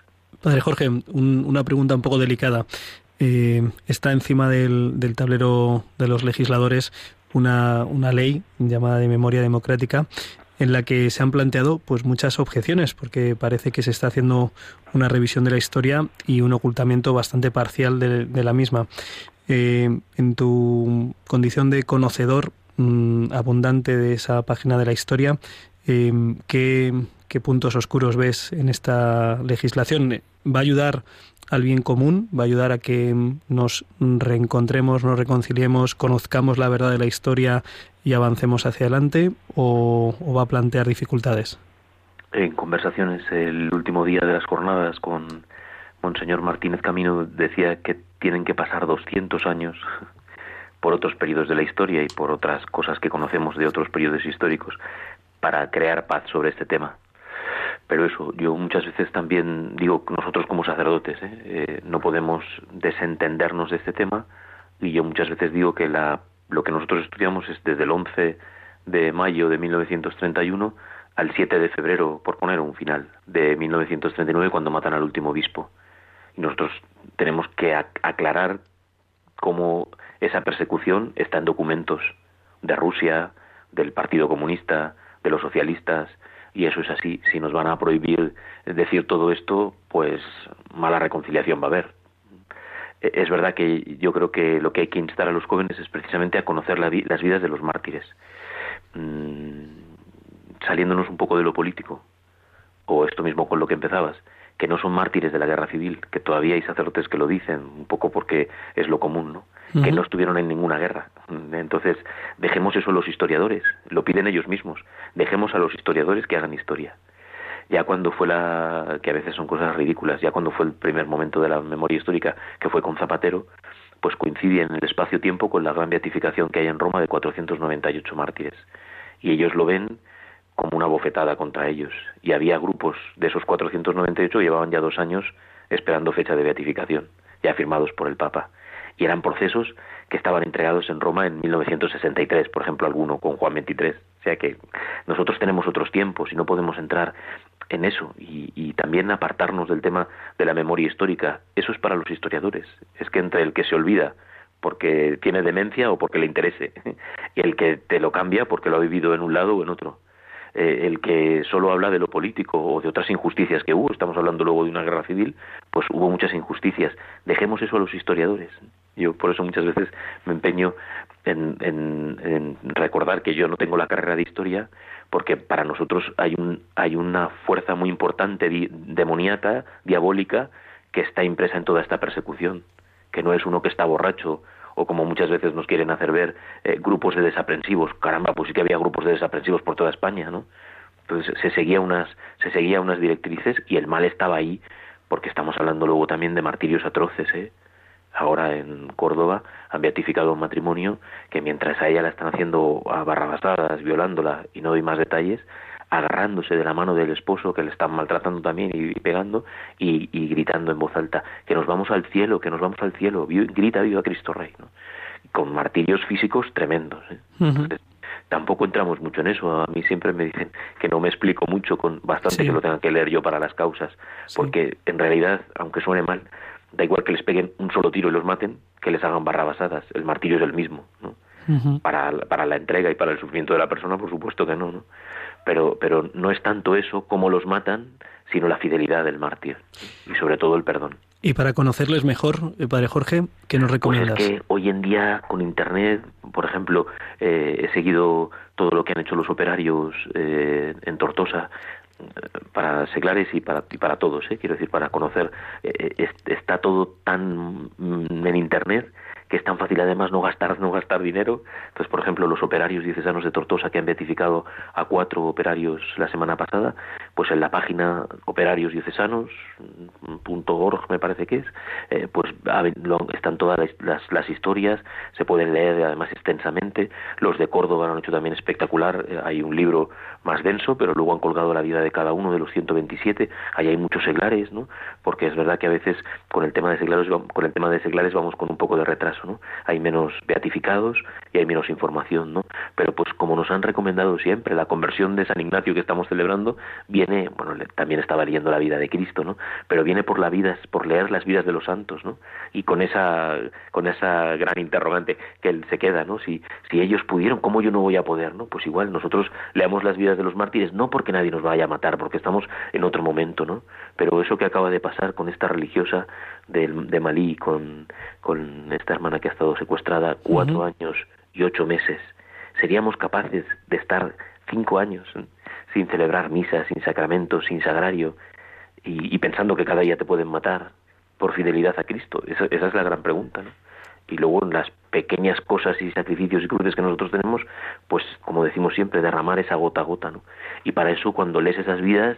Padre Jorge, una pregunta un poco delicada. Eh, está encima del, del, tablero de los legisladores una, una ley llamada de memoria democrática en la que se han planteado pues muchas objeciones porque parece que se está haciendo una revisión de la historia y un ocultamiento bastante parcial de, la misma. Eh, en tu condición de conocedor mm, abundante de esa página de la historia, eh, ¿qué, ¿qué puntos oscuros ves en esta legislación? ¿Va a ayudar al bien común, va a ayudar a que nos reencontremos, nos reconciliemos, conozcamos la verdad de la historia y avancemos hacia adelante o, va a plantear dificultades? En conversaciones el último día de las jornadas con Monseñor Martínez Camino decía que tienen que pasar 200 años por otros periodos de la historia y por otras cosas que conocemos de otros periodos históricos para crear paz sobre este tema. Pero eso, yo muchas veces también digo, nosotros como sacerdotes ¿eh? Eh, no podemos desentendernos de este tema y yo muchas veces digo que la, lo que nosotros estudiamos es desde el 11 de mayo de 1931 al 7 de febrero, por poner un final, de 1939 cuando matan al último obispo. Y nosotros tenemos que aclarar cómo esa persecución está en documentos de Rusia, del Partido Comunista, de los socialistas, y eso es así. Si nos van a prohibir decir todo esto, pues mala reconciliación va a haber. E, es verdad que yo creo que lo que hay que instar a los jóvenes es precisamente a conocer las vidas de los mártires, mm, saliéndonos un poco de lo político, o esto mismo con lo que empezabas, que no son mártires de la guerra civil, que todavía hay sacerdotes que lo dicen, un poco porque es lo común, ¿no? Que no estuvieron en ninguna guerra. Entonces, dejemos eso a los historiadores, lo piden ellos mismos, dejemos a los historiadores que hagan historia. Ya cuando fue la, que a veces son cosas ridículas, ya cuando fue el primer momento de la memoria histórica, que fue con Zapatero, pues coincide en el espacio-tiempo con la gran beatificación que hay en Roma de 498 mártires. Y ellos lo ven como una bofetada contra ellos. Y había grupos de esos 498 llevaban ya dos años esperando fecha de beatificación, ya firmados por el Papa y eran procesos que estaban entregados en Roma en 1963, por ejemplo, alguno con Juan XXIII. O sea que nosotros tenemos otros tiempos y no podemos entrar en eso y, y, también apartarnos del tema de la memoria histórica. Eso es para los historiadores. Es que entre el que se olvida porque tiene demencia o porque le interese [laughs] y el que te lo cambia porque lo ha vivido en un lado o en otro. Eh, el que solo habla de lo político o de otras injusticias que hubo, estamos hablando luego de una guerra civil, pues hubo muchas injusticias. Dejemos eso a los historiadores. Yo por eso muchas veces me empeño en, en, recordar que yo no tengo la carrera de historia, porque para nosotros hay, un, hay una fuerza muy importante demoníaca, diabólica, que está impresa en toda esta persecución, que no es uno que está borracho o como muchas veces nos quieren hacer ver, eh, grupos de desaprensivos. Caramba, pues sí que había grupos de desaprensivos por toda España, ¿no? Entonces se seguía unas, se seguía unas directrices y el mal estaba ahí, porque estamos hablando luego también de martirios atroces, ¿eh? Ahora en Córdoba han beatificado un matrimonio que mientras a ella la están haciendo a barrabasadas, violándola y no doy más detalles, agarrándose de la mano del esposo que le están maltratando también y, pegando y, gritando en voz alta que nos vamos al cielo, que nos vamos al cielo, grita viva Cristo Rey, ¿no? con martirios físicos tremendos. ¿eh? tampoco entramos mucho en eso. A mí siempre me dicen que no me explico mucho, con bastante que lo tenga que leer yo para las causas, porque en realidad, aunque suene mal, da igual que les peguen un solo tiro y los maten, que les hagan barrabasadas. El martirio es el mismo, ¿no? para, para la entrega y para el sufrimiento de la persona, por supuesto que no, ¿no? pero, pero no es tanto eso como los matan, sino la fidelidad del mártir y sobre todo el perdón. Y para conocerles mejor, eh, Padre Jorge, ¿qué nos recomiendas? Pues es que hoy en día con Internet, por ejemplo, eh, he seguido todo lo que han hecho los operarios eh, en Tortosa para seglares y para, y para todos, ¿eh? quiero decir, para conocer, eh, está todo tan mm, en Internet que es tan fácil además no gastar, no gastar dinero. Entonces, por ejemplo, los operarios diocesanos de Tortosa que han beatificado a cuatro operarios la semana pasada, pues en la página operariosdiocesanos.org me parece que es, eh, pues están todas las, las, historias, se pueden leer además extensamente. Los de Córdoba lo han hecho también espectacular, eh, hay un libro más denso, pero luego han colgado la vida de cada uno de los 127. Ahí hay muchos seglares, ¿no? Porque es verdad que a veces con el tema de seglares, con el tema de seglares vamos con un poco de retraso. Hay menos beatificados y hay menos información, ¿no? Pero pues como nos han recomendado siempre, la conversión de San Ignacio que estamos celebrando viene, bueno, también estaba leyendo la vida de Cristo, ¿no? Pero viene por la vida, por leer las vidas de los santos, ¿no? Y con esa, con esa gran interrogante que él se queda, ¿no? Si, si ellos pudieron, ¿cómo yo no voy a poder, no? Pues igual, nosotros leamos las vidas de los mártires, no porque nadie nos vaya a matar, porque estamos en otro momento, ¿no? Pero eso que acaba de pasar con esta religiosa de, de Malí, con, con esta hermana que ha estado secuestrada cuatro años y ocho meses, seríamos capaces de estar cinco años sin celebrar misas, sin sacramentos, sin sagrario y, pensando que cada día te pueden matar por fidelidad a Cristo. Esa, esa es la gran pregunta. ¿no? Y luego en las pequeñas cosas y sacrificios y cruces que nosotros tenemos, pues como decimos siempre, derramar esa gota a gota. ¿no? Y para eso cuando lees esas vidas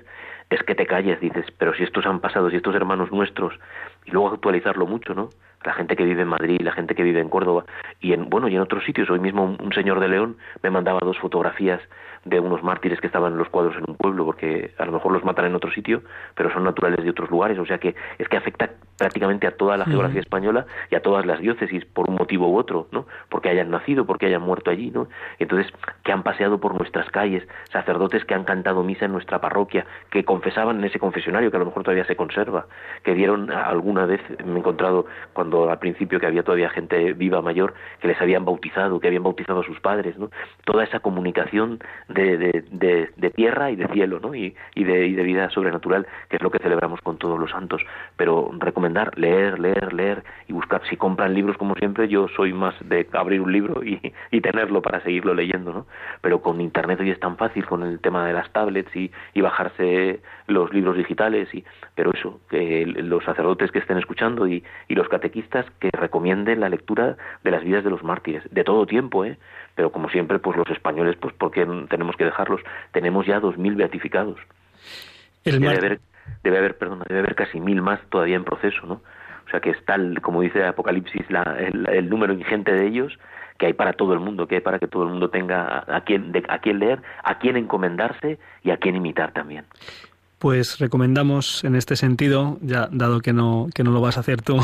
es que te calles, dices, pero si estos han pasado, si estos hermanos nuestros, y luego actualizarlo mucho, ¿no? La gente que vive en Madrid, la gente que vive en Córdoba, y en, bueno, y en otros sitios, hoy mismo un señor de León me mandaba dos fotografías de unos mártires que estaban en los cuadros en un pueblo, porque a lo mejor los matan en otro sitio, pero son naturales de otros lugares, o sea que es que afecta prácticamente a toda la geografía española y a todas las diócesis por un motivo u otro, ¿no? Porque hayan nacido, porque hayan muerto allí, ¿no? Entonces, que han paseado por nuestras calles, sacerdotes que han cantado misa en nuestra parroquia, que confesaban en ese confesionario que a lo mejor todavía se conserva, que dieron alguna vez, me he encontrado cuando al principio que había todavía gente viva mayor, que les habían bautizado, que habían bautizado a sus padres, ¿no? Toda esa comunicación de, de, tierra y de cielo, ¿no? Y, y, de, y de vida sobrenatural, que es lo que celebramos con todos los santos. Pero recomendar leer, leer, leer y buscar. Si compran libros, como siempre, yo soy más de abrir un libro y, y tenerlo para seguirlo leyendo, ¿no? Pero con Internet hoy es tan fácil con el tema de las tablets y, y bajarse los libros digitales. y Pero eso, que los sacerdotes que estén escuchando y, y los catequistas que recomienden la lectura de las vidas de los mártires, de todo tiempo, ¿eh? pero como siempre, pues los españoles, pues ¿por qué tenemos que dejarlos? Tenemos ya dos mil beatificados. debe, haber, debe haber, perdona, debe haber casi mil más todavía en proceso, ¿no? O sea que es tal, como dice Apocalipsis, la, el, número ingente de ellos que hay para todo el mundo, que hay para que todo el mundo tenga a, quien, a quien leer, a quien encomendarse y a quien imitar también. Pues recomendamos en este sentido, ya dado que no, que no lo vas a hacer tú,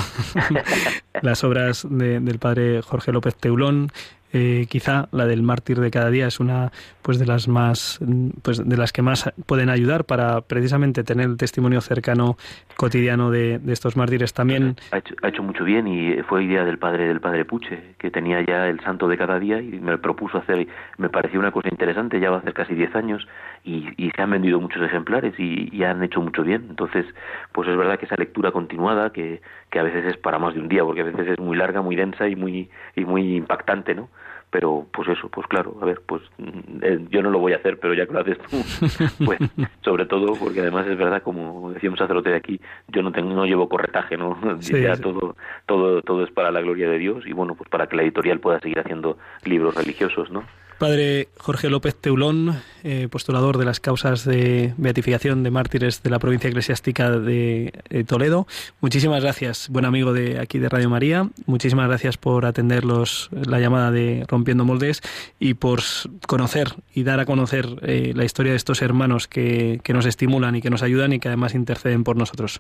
[laughs] las obras del padre Jorge López Teulón, eh, quizá la del mártir de cada día es una pues de las más pues de las que más pueden ayudar para precisamente tener el testimonio cercano cotidiano de, estos mártires. También ha hecho, mucho bien y fue idea del padre del padre Puche que tenía ya el santo de cada día y me propuso hacer me pareció una cosa interesante ya va a hacer casi 10 años y, se han vendido muchos ejemplares y, y, han hecho mucho bien. Entonces pues es verdad que esa lectura continuada que, que a veces es para más de un día porque a veces es muy larga muy densa y muy y muy impactante no pero pues eso, pues claro, a ver, pues mm, eh, yo no lo voy a hacer, pero ya que lo haces tú, [laughs] pues sobre todo porque además es verdad, como decíamos sacerdote de aquí, yo no tengo, no llevo corretaje, ¿no? [laughs] ya todo, todo, todo es para la gloria de Dios y bueno, pues para que la editorial pueda seguir haciendo libros religiosos, ¿no? Padre Jorge López Teulón, eh, postulador de las causas de beatificación de mártires de la provincia eclesiástica de Toledo. Muchísimas gracias, buen amigo de aquí de Radio María. Muchísimas gracias por atender la llamada de Rompiendo Moldes y por conocer y dar a conocer eh, la historia de estos hermanos que, nos estimulan y que nos ayudan y que además interceden por nosotros.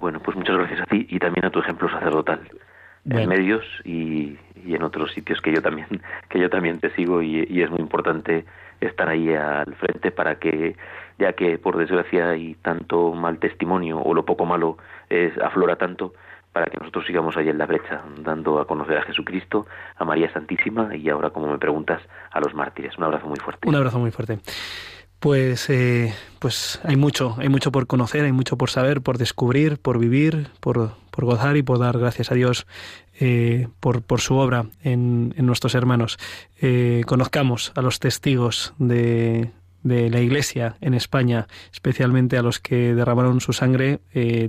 Bueno, pues muchas gracias a ti y también a tu ejemplo sacerdotal en medios y, en otros sitios que yo también [laughs] que yo también te sigo y, es muy importante estar ahí al frente para que ya que por desgracia hay tanto mal testimonio o lo poco malo es aflora tanto para que nosotros sigamos ahí en la brecha dando a conocer a Jesucristo a María Santísima y ahora como me preguntas a los mártires. Un abrazo muy fuerte. Un abrazo muy fuerte pues, eh, pues hay mucho, hay mucho por conocer, hay mucho por saber, por descubrir, por vivir, por, por gozar y por dar gracias a Dios eh, por, por, su obra en, en nuestros hermanos. Eh, conozcamos a los testigos de, de la Iglesia en España, especialmente a los que derramaron su sangre,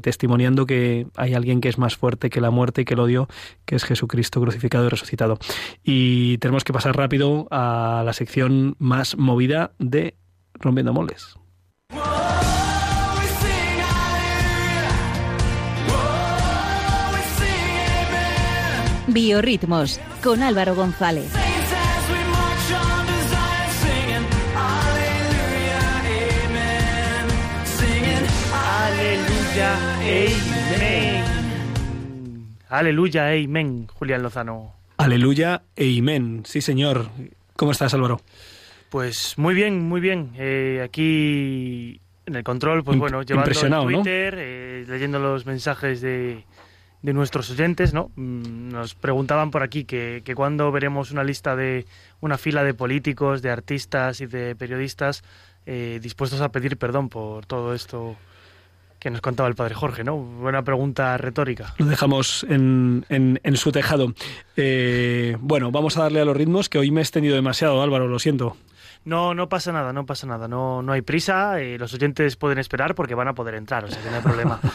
testimoniando que hay alguien que es más fuerte que la muerte y que el odio, que es Jesucristo crucificado y resucitado. Y tenemos que pasar rápido a la sección más movida de Rompiendo Moles. Biorritmos con Álvaro González. Aleluya, Aleluya, amén, Julián Lozano. Aleluya, amén. Sí, señor. ¿Cómo estás, Álvaro? Pues muy bien, muy bien. Eh, aquí en el control, pues bueno, llevando Twitter, eh, leyendo los mensajes de, de nuestros oyentes, ¿no? Mm, nos preguntaban por aquí que, que cuando veremos una lista de una fila de políticos, de artistas y de periodistas eh, dispuestos a pedir perdón por todo esto que nos contaba el padre Jorge, ¿no? Buena pregunta retórica. Lo dejamos en, en, su tejado. Eh, bueno, vamos a darle a los ritmos, que hoy me he extendido demasiado, Álvaro, lo siento. No, no pasa nada, no pasa nada, no, no hay prisa, eh, los oyentes pueden esperar porque van a poder entrar, o sea que no hay problema. [laughs]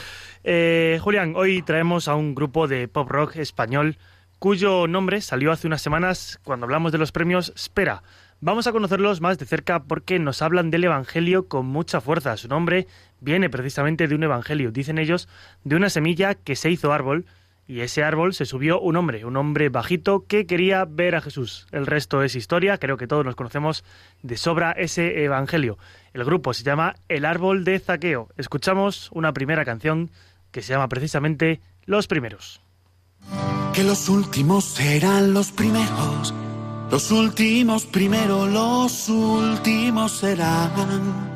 Eh, Julián, hoy traemos a un grupo de pop rock español cuyo nombre salió hace unas semanas cuando hablamos de los premios Spera. Vamos a conocerlos más de cerca porque nos hablan del Evangelio con mucha fuerza. Su nombre viene precisamente de un Evangelio, dicen ellos, de una semilla que se hizo árbol y ese árbol se subió un hombre, un hombre bajito que quería ver a Jesús. El resto es historia, creo que todos nos conocemos de sobra ese evangelio. El grupo se llama El árbol de Zaqueo. Escuchamos una primera canción que se llama precisamente Los primeros. Que los últimos serán los primeros, los últimos primero, los últimos serán.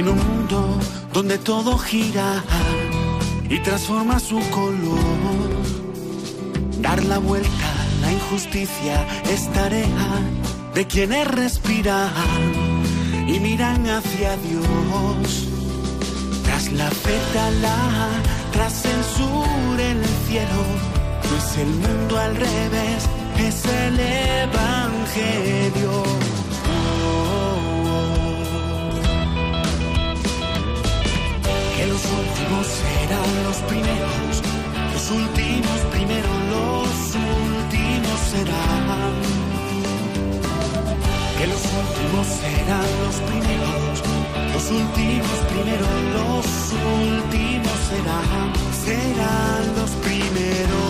En un mundo donde todo gira y transforma su color. Dar la vuelta a la injusticia es tarea de quienes respiran y miran hacia Dios. Tras la la tras el sur, el cielo, no es el mundo al revés, es el evangelio. Los últimos serán los primeros, los últimos primero, los últimos serán. Que los últimos serán los primeros, los últimos primero, los últimos serán, serán los primeros.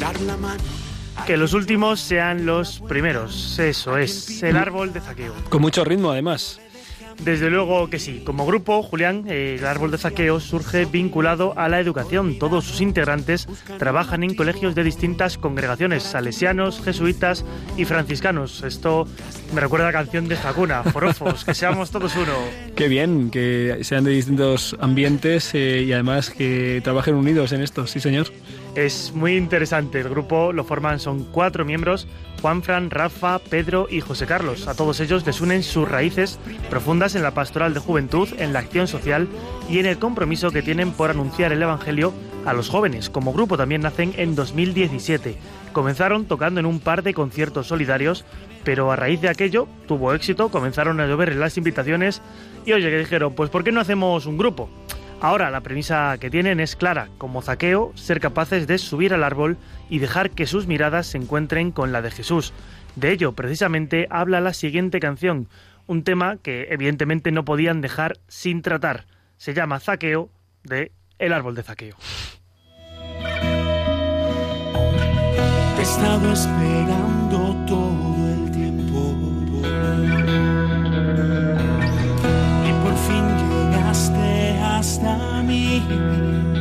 Dar la mano que los últimos sean los primeros. Eso es, el árbol de zaqueo. Con mucho ritmo, además. Desde luego que sí. Como grupo, Julián, el árbol de zaqueo surge vinculado a la educación. Todos sus integrantes trabajan en colegios de distintas congregaciones, salesianos, jesuitas y franciscanos. Esto me recuerda a la canción de Jacuna, Forofos, que seamos todos uno. [laughs] Qué bien, que sean de distintos ambientes eh, y además que trabajen unidos en esto, sí señor. Es muy interesante. El grupo lo forman son cuatro miembros: Juanfran, Rafa, Pedro y José Carlos. A todos ellos les unen sus raíces profundas en la pastoral de juventud, en la acción social y en el compromiso que tienen por anunciar el Evangelio a los jóvenes. Como grupo también nacen en 2017. Comenzaron tocando en un par de conciertos solidarios, pero a raíz de aquello tuvo éxito, comenzaron a llover las invitaciones y oye que dijeron, pues ¿por qué no hacemos un grupo? Ahora la premisa que tienen es clara, como zaqueo, ser capaces de subir al árbol y dejar que sus miradas se encuentren con la de Jesús. De ello precisamente habla la siguiente canción, un tema que evidentemente no podían dejar sin tratar. Se llama Zaqueo de El árbol de Zaqueo. He estado esperando todo el tiempo y por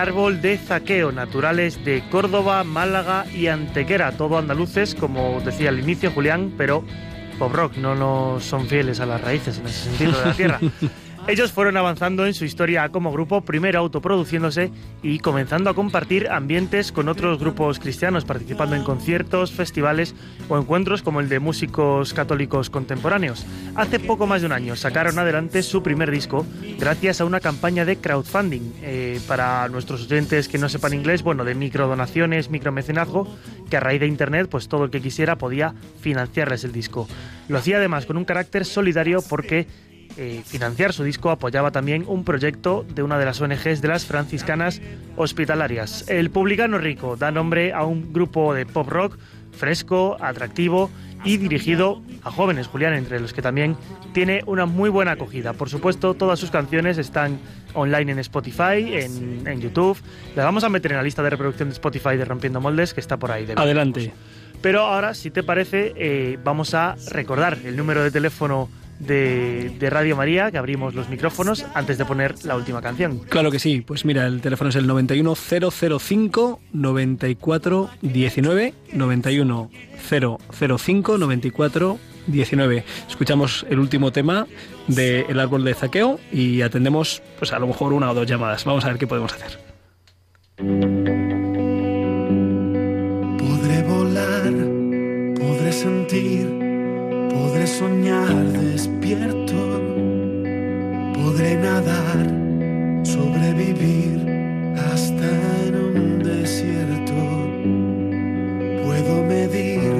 árbol de zaqueo, naturales de Córdoba, Málaga y Antequera, todo andaluces, como decía al inicio Julián, pero pop rock no nos son fieles a las raíces en ese sentido de la tierra. [laughs] Ellos fueron avanzando en su historia como grupo, primero autoproduciéndose y comenzando a compartir ambientes con otros grupos cristianos, participando en conciertos, festivales o encuentros como el de músicos católicos contemporáneos. Hace poco más de un año sacaron adelante su primer disco gracias a una campaña de crowdfunding. Eh, para nuestros oyentes que no sepan inglés, bueno, de microdonaciones, micromecenazgo, que a raíz de internet, pues todo el que quisiera podía financiarles el disco. Lo hacía además con un carácter solidario porque eh, financiar su disco apoyaba también un proyecto de una de las ONGs de las franciscanas hospitalarias. El Publicano Rico da nombre a un grupo de pop rock fresco, atractivo y dirigido a jóvenes, Julián, entre los que también tiene una muy buena acogida. Por supuesto, todas sus canciones están online en Spotify, en, YouTube. Las vamos a meter en la lista de reproducción de Spotify de Rompiendo Moldes, que está por ahí. Adelante. Pero ahora, si te parece, eh, vamos a recordar el número de teléfono de, Radio María, que abrimos los micrófonos antes de poner la última canción. Claro que sí, pues mira, el teléfono es el 91005 94 19 91 005 94 19. Escuchamos el último tema de El árbol de zaqueo y atendemos pues a lo mejor una o dos llamadas. Vamos a ver qué podemos hacer. Podré volar, podré sentir soñar despierto, podré nadar, sobrevivir hasta en un desierto. Puedo medir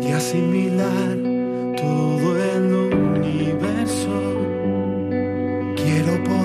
y asimilar todo el universo. Quiero poder,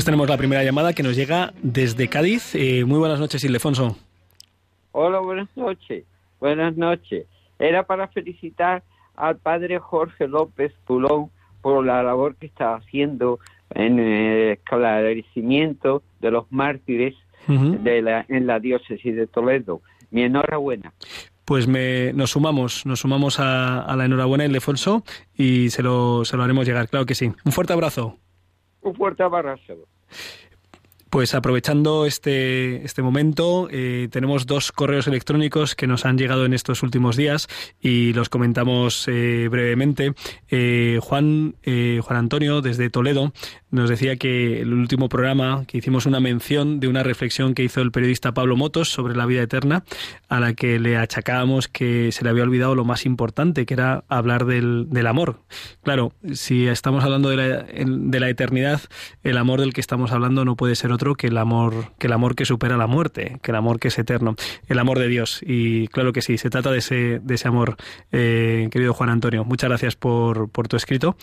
Pues tenemos la primera llamada que nos llega desde Cádiz. Eh, muy buenas noches, Ildefonso. Hola, buenas noches. Buenas noches. Era para felicitar al padre Jorge López Pulón por la labor que está haciendo en el esclarecimiento de los mártires de la, en la diócesis de Toledo. Mi enhorabuena. Pues me, nos sumamos, nos sumamos a, la enhorabuena, Ildefonso, y se lo, se lo haremos llegar, claro que sí. Un fuerte abrazo. Un fuerte abrazo. Pues aprovechando este, este momento, eh, tenemos dos correos electrónicos que nos han llegado en estos últimos días y los comentamos eh, brevemente. Eh, Juan, Juan Antonio, desde Toledo, nos decía que el último programa que hicimos una mención de una reflexión que hizo el periodista Pablo Motos sobre la vida eterna, a la que le achacábamos que se le había olvidado lo más importante, que era hablar del, del amor. Claro, si estamos hablando de la, de la, eternidad, el amor del que estamos hablando no puede ser otro que el amor, que el amor que supera la muerte, que el amor que es eterno, el amor de Dios. Y claro que sí, se trata de ese, de ese amor, eh, querido Juan Antonio. Muchas gracias por, por tu escrito.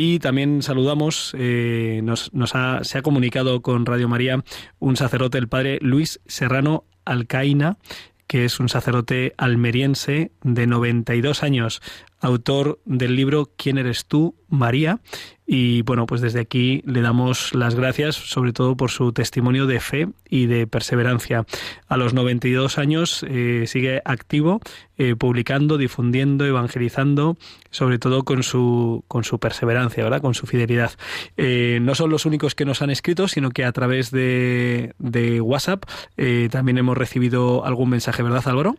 Y también saludamos. Eh, nos, se ha comunicado con Radio María un sacerdote, el padre Luis Serrano Alcaína, que es un sacerdote almeriense de 92 años, autor del libro ¿Quién eres tú, María? Y bueno, pues desde aquí le damos las gracias sobre todo por su testimonio de fe y de perseverancia. A los 92 años eh, sigue activo, eh, publicando, difundiendo, evangelizando, sobre todo con su, con su perseverancia, ¿verdad? Con su fidelidad. Eh, no son los únicos que nos han escrito, sino que a través de, de WhatsApp también hemos recibido algún mensaje, ¿verdad, Álvaro?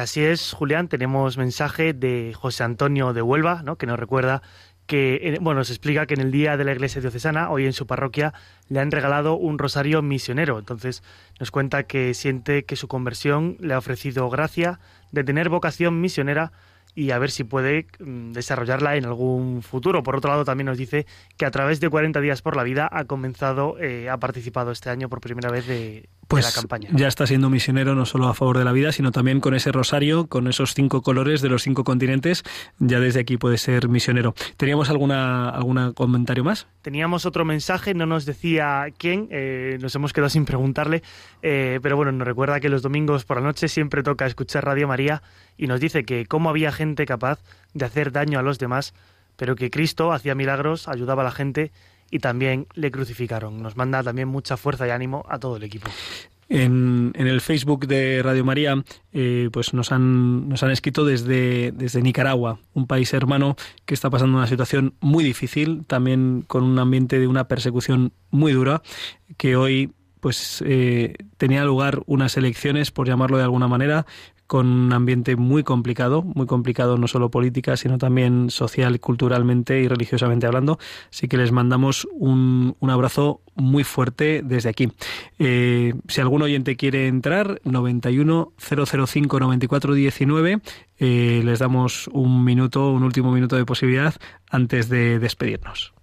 así es, Julián, tenemos mensaje de José Antonio de Huelva, ¿no? que nos recuerda que eh, bueno, nos explica que en el día de la iglesia diocesana, hoy en su parroquia, le han regalado un rosario misionero. Entonces nos cuenta que siente que su conversión le ha ofrecido gracia de tener vocación misionera y a ver si puede mm, desarrollarla en algún futuro. Por otro lado, también nos dice que a través de 40 días por la vida ha comenzado, eh, ha participado este año por primera vez de, pues la campaña. Ya está siendo misionero no solo a favor de la vida, sino también con ese rosario, con esos cinco colores de los cinco continentes. Ya desde aquí puede ser misionero. ¿Teníamos alguna algún comentario más? Teníamos otro mensaje, no nos decía quién, eh, nos hemos quedado sin preguntarle, eh, pero bueno, nos recuerda que los domingos por la noche siempre toca escuchar Radio María y nos dice que cómo había gente capaz de hacer daño a los demás, pero que Cristo hacía milagros, ayudaba a la gente y también le crucificaron. Nos manda también mucha fuerza y ánimo a todo el equipo. En, en el Facebook de Radio María, eh, pues nos han, nos han escrito desde, desde Nicaragua, un país hermano que está pasando una situación muy difícil, también con un ambiente de una persecución muy dura, que hoy pues eh, tenía lugar unas elecciones, por llamarlo de alguna manera, con un ambiente muy complicado, muy complicado no solo política, sino también social, culturalmente y religiosamente hablando. Así que les mandamos un, un abrazo muy fuerte desde aquí. Eh, si algún oyente quiere entrar, 91 005 94 19, les damos un minuto, un último minuto de posibilidad antes de despedirnos.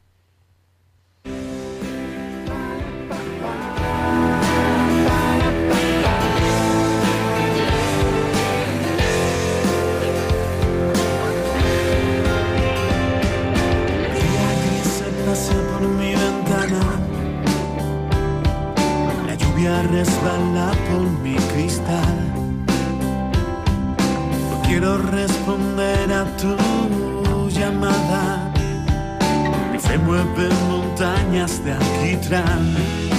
Resbala por mi cristal. No quiero responder a tu llamada. Mi fe mueve montañas de alquitrán.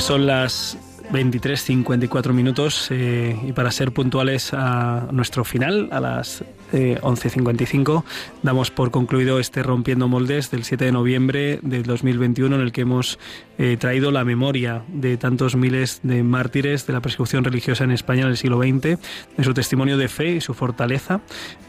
Pues son las 23.54 minutos eh, y para ser puntuales a nuestro final, a las 11.55, damos por concluido este Rompiendo Moldes del 7 de noviembre del 2021 en el que hemos eh, traído la memoria de tantos miles de mártires de la persecución religiosa en España en el siglo XX, de su testimonio de fe y su fortaleza,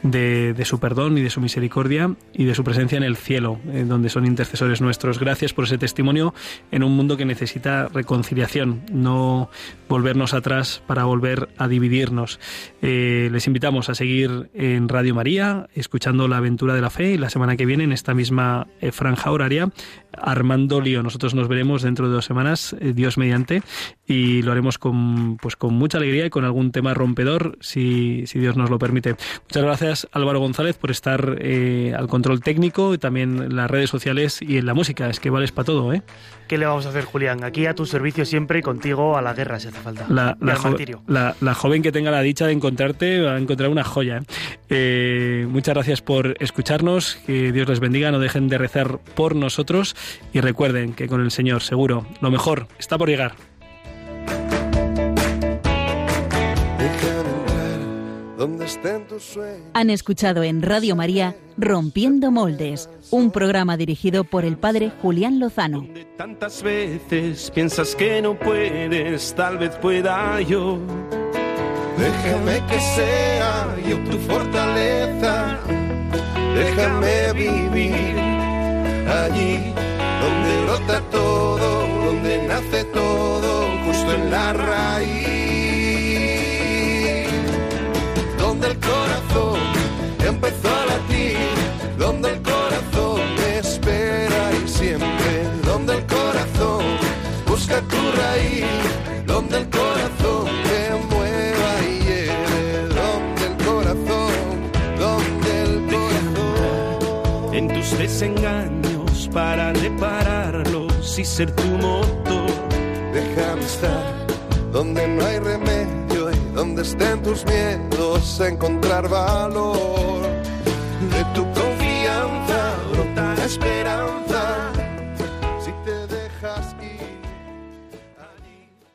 de, su perdón y de su misericordia y de su presencia en el cielo, donde son intercesores nuestros. Gracias por ese testimonio en un mundo que necesita reconciliación, no volvernos atrás para volver a dividirnos. Eh, les invitamos a seguir en Radio María, escuchando la aventura de la fe y la semana que viene en esta misma eh, franja horaria Armando Lío. Nosotros nos veremos dentro de dos semanas, eh, Dios mediante, y lo haremos con, pues, con mucha alegría y con algún tema rompedor, si, si Dios nos lo permite. Muchas gracias, Álvaro González, por estar eh, al control técnico, y también en las redes sociales y en la música. Es que vales para todo, ¿eh? ¿Qué le vamos a hacer, Julián? Aquí a tu servicio siempre y contigo a la guerra, si hace falta. La, la, joven que tenga la dicha de encontrarte va a encontrar una joya. ¿eh? muchas gracias por escucharnos. Que Dios les bendiga. No dejen de rezar por nosotros. Y recuerden que con el Señor, seguro, lo mejor está por llegar. Han escuchado en Radio María Rompiendo Moldes, un programa dirigido por el padre Julián Lozano. Tantas veces piensas que no puedes, tal vez pueda yo. Déjame que sea yo tu fortaleza, déjame vivir allí donde brota todo, donde nace todo, justo en la raíz. Donde el corazón empezó a latir, donde el corazón te espera y siempre, donde el corazón busca tu raíz, donde el corazón te mueva y lleve, donde el corazón, donde el corazón. En tus desengaños para repararlos y ser tu motor. Déjame estar donde no hay remedio y donde estén tus miedos, encontrar valor. De tu confianza brota la esperanza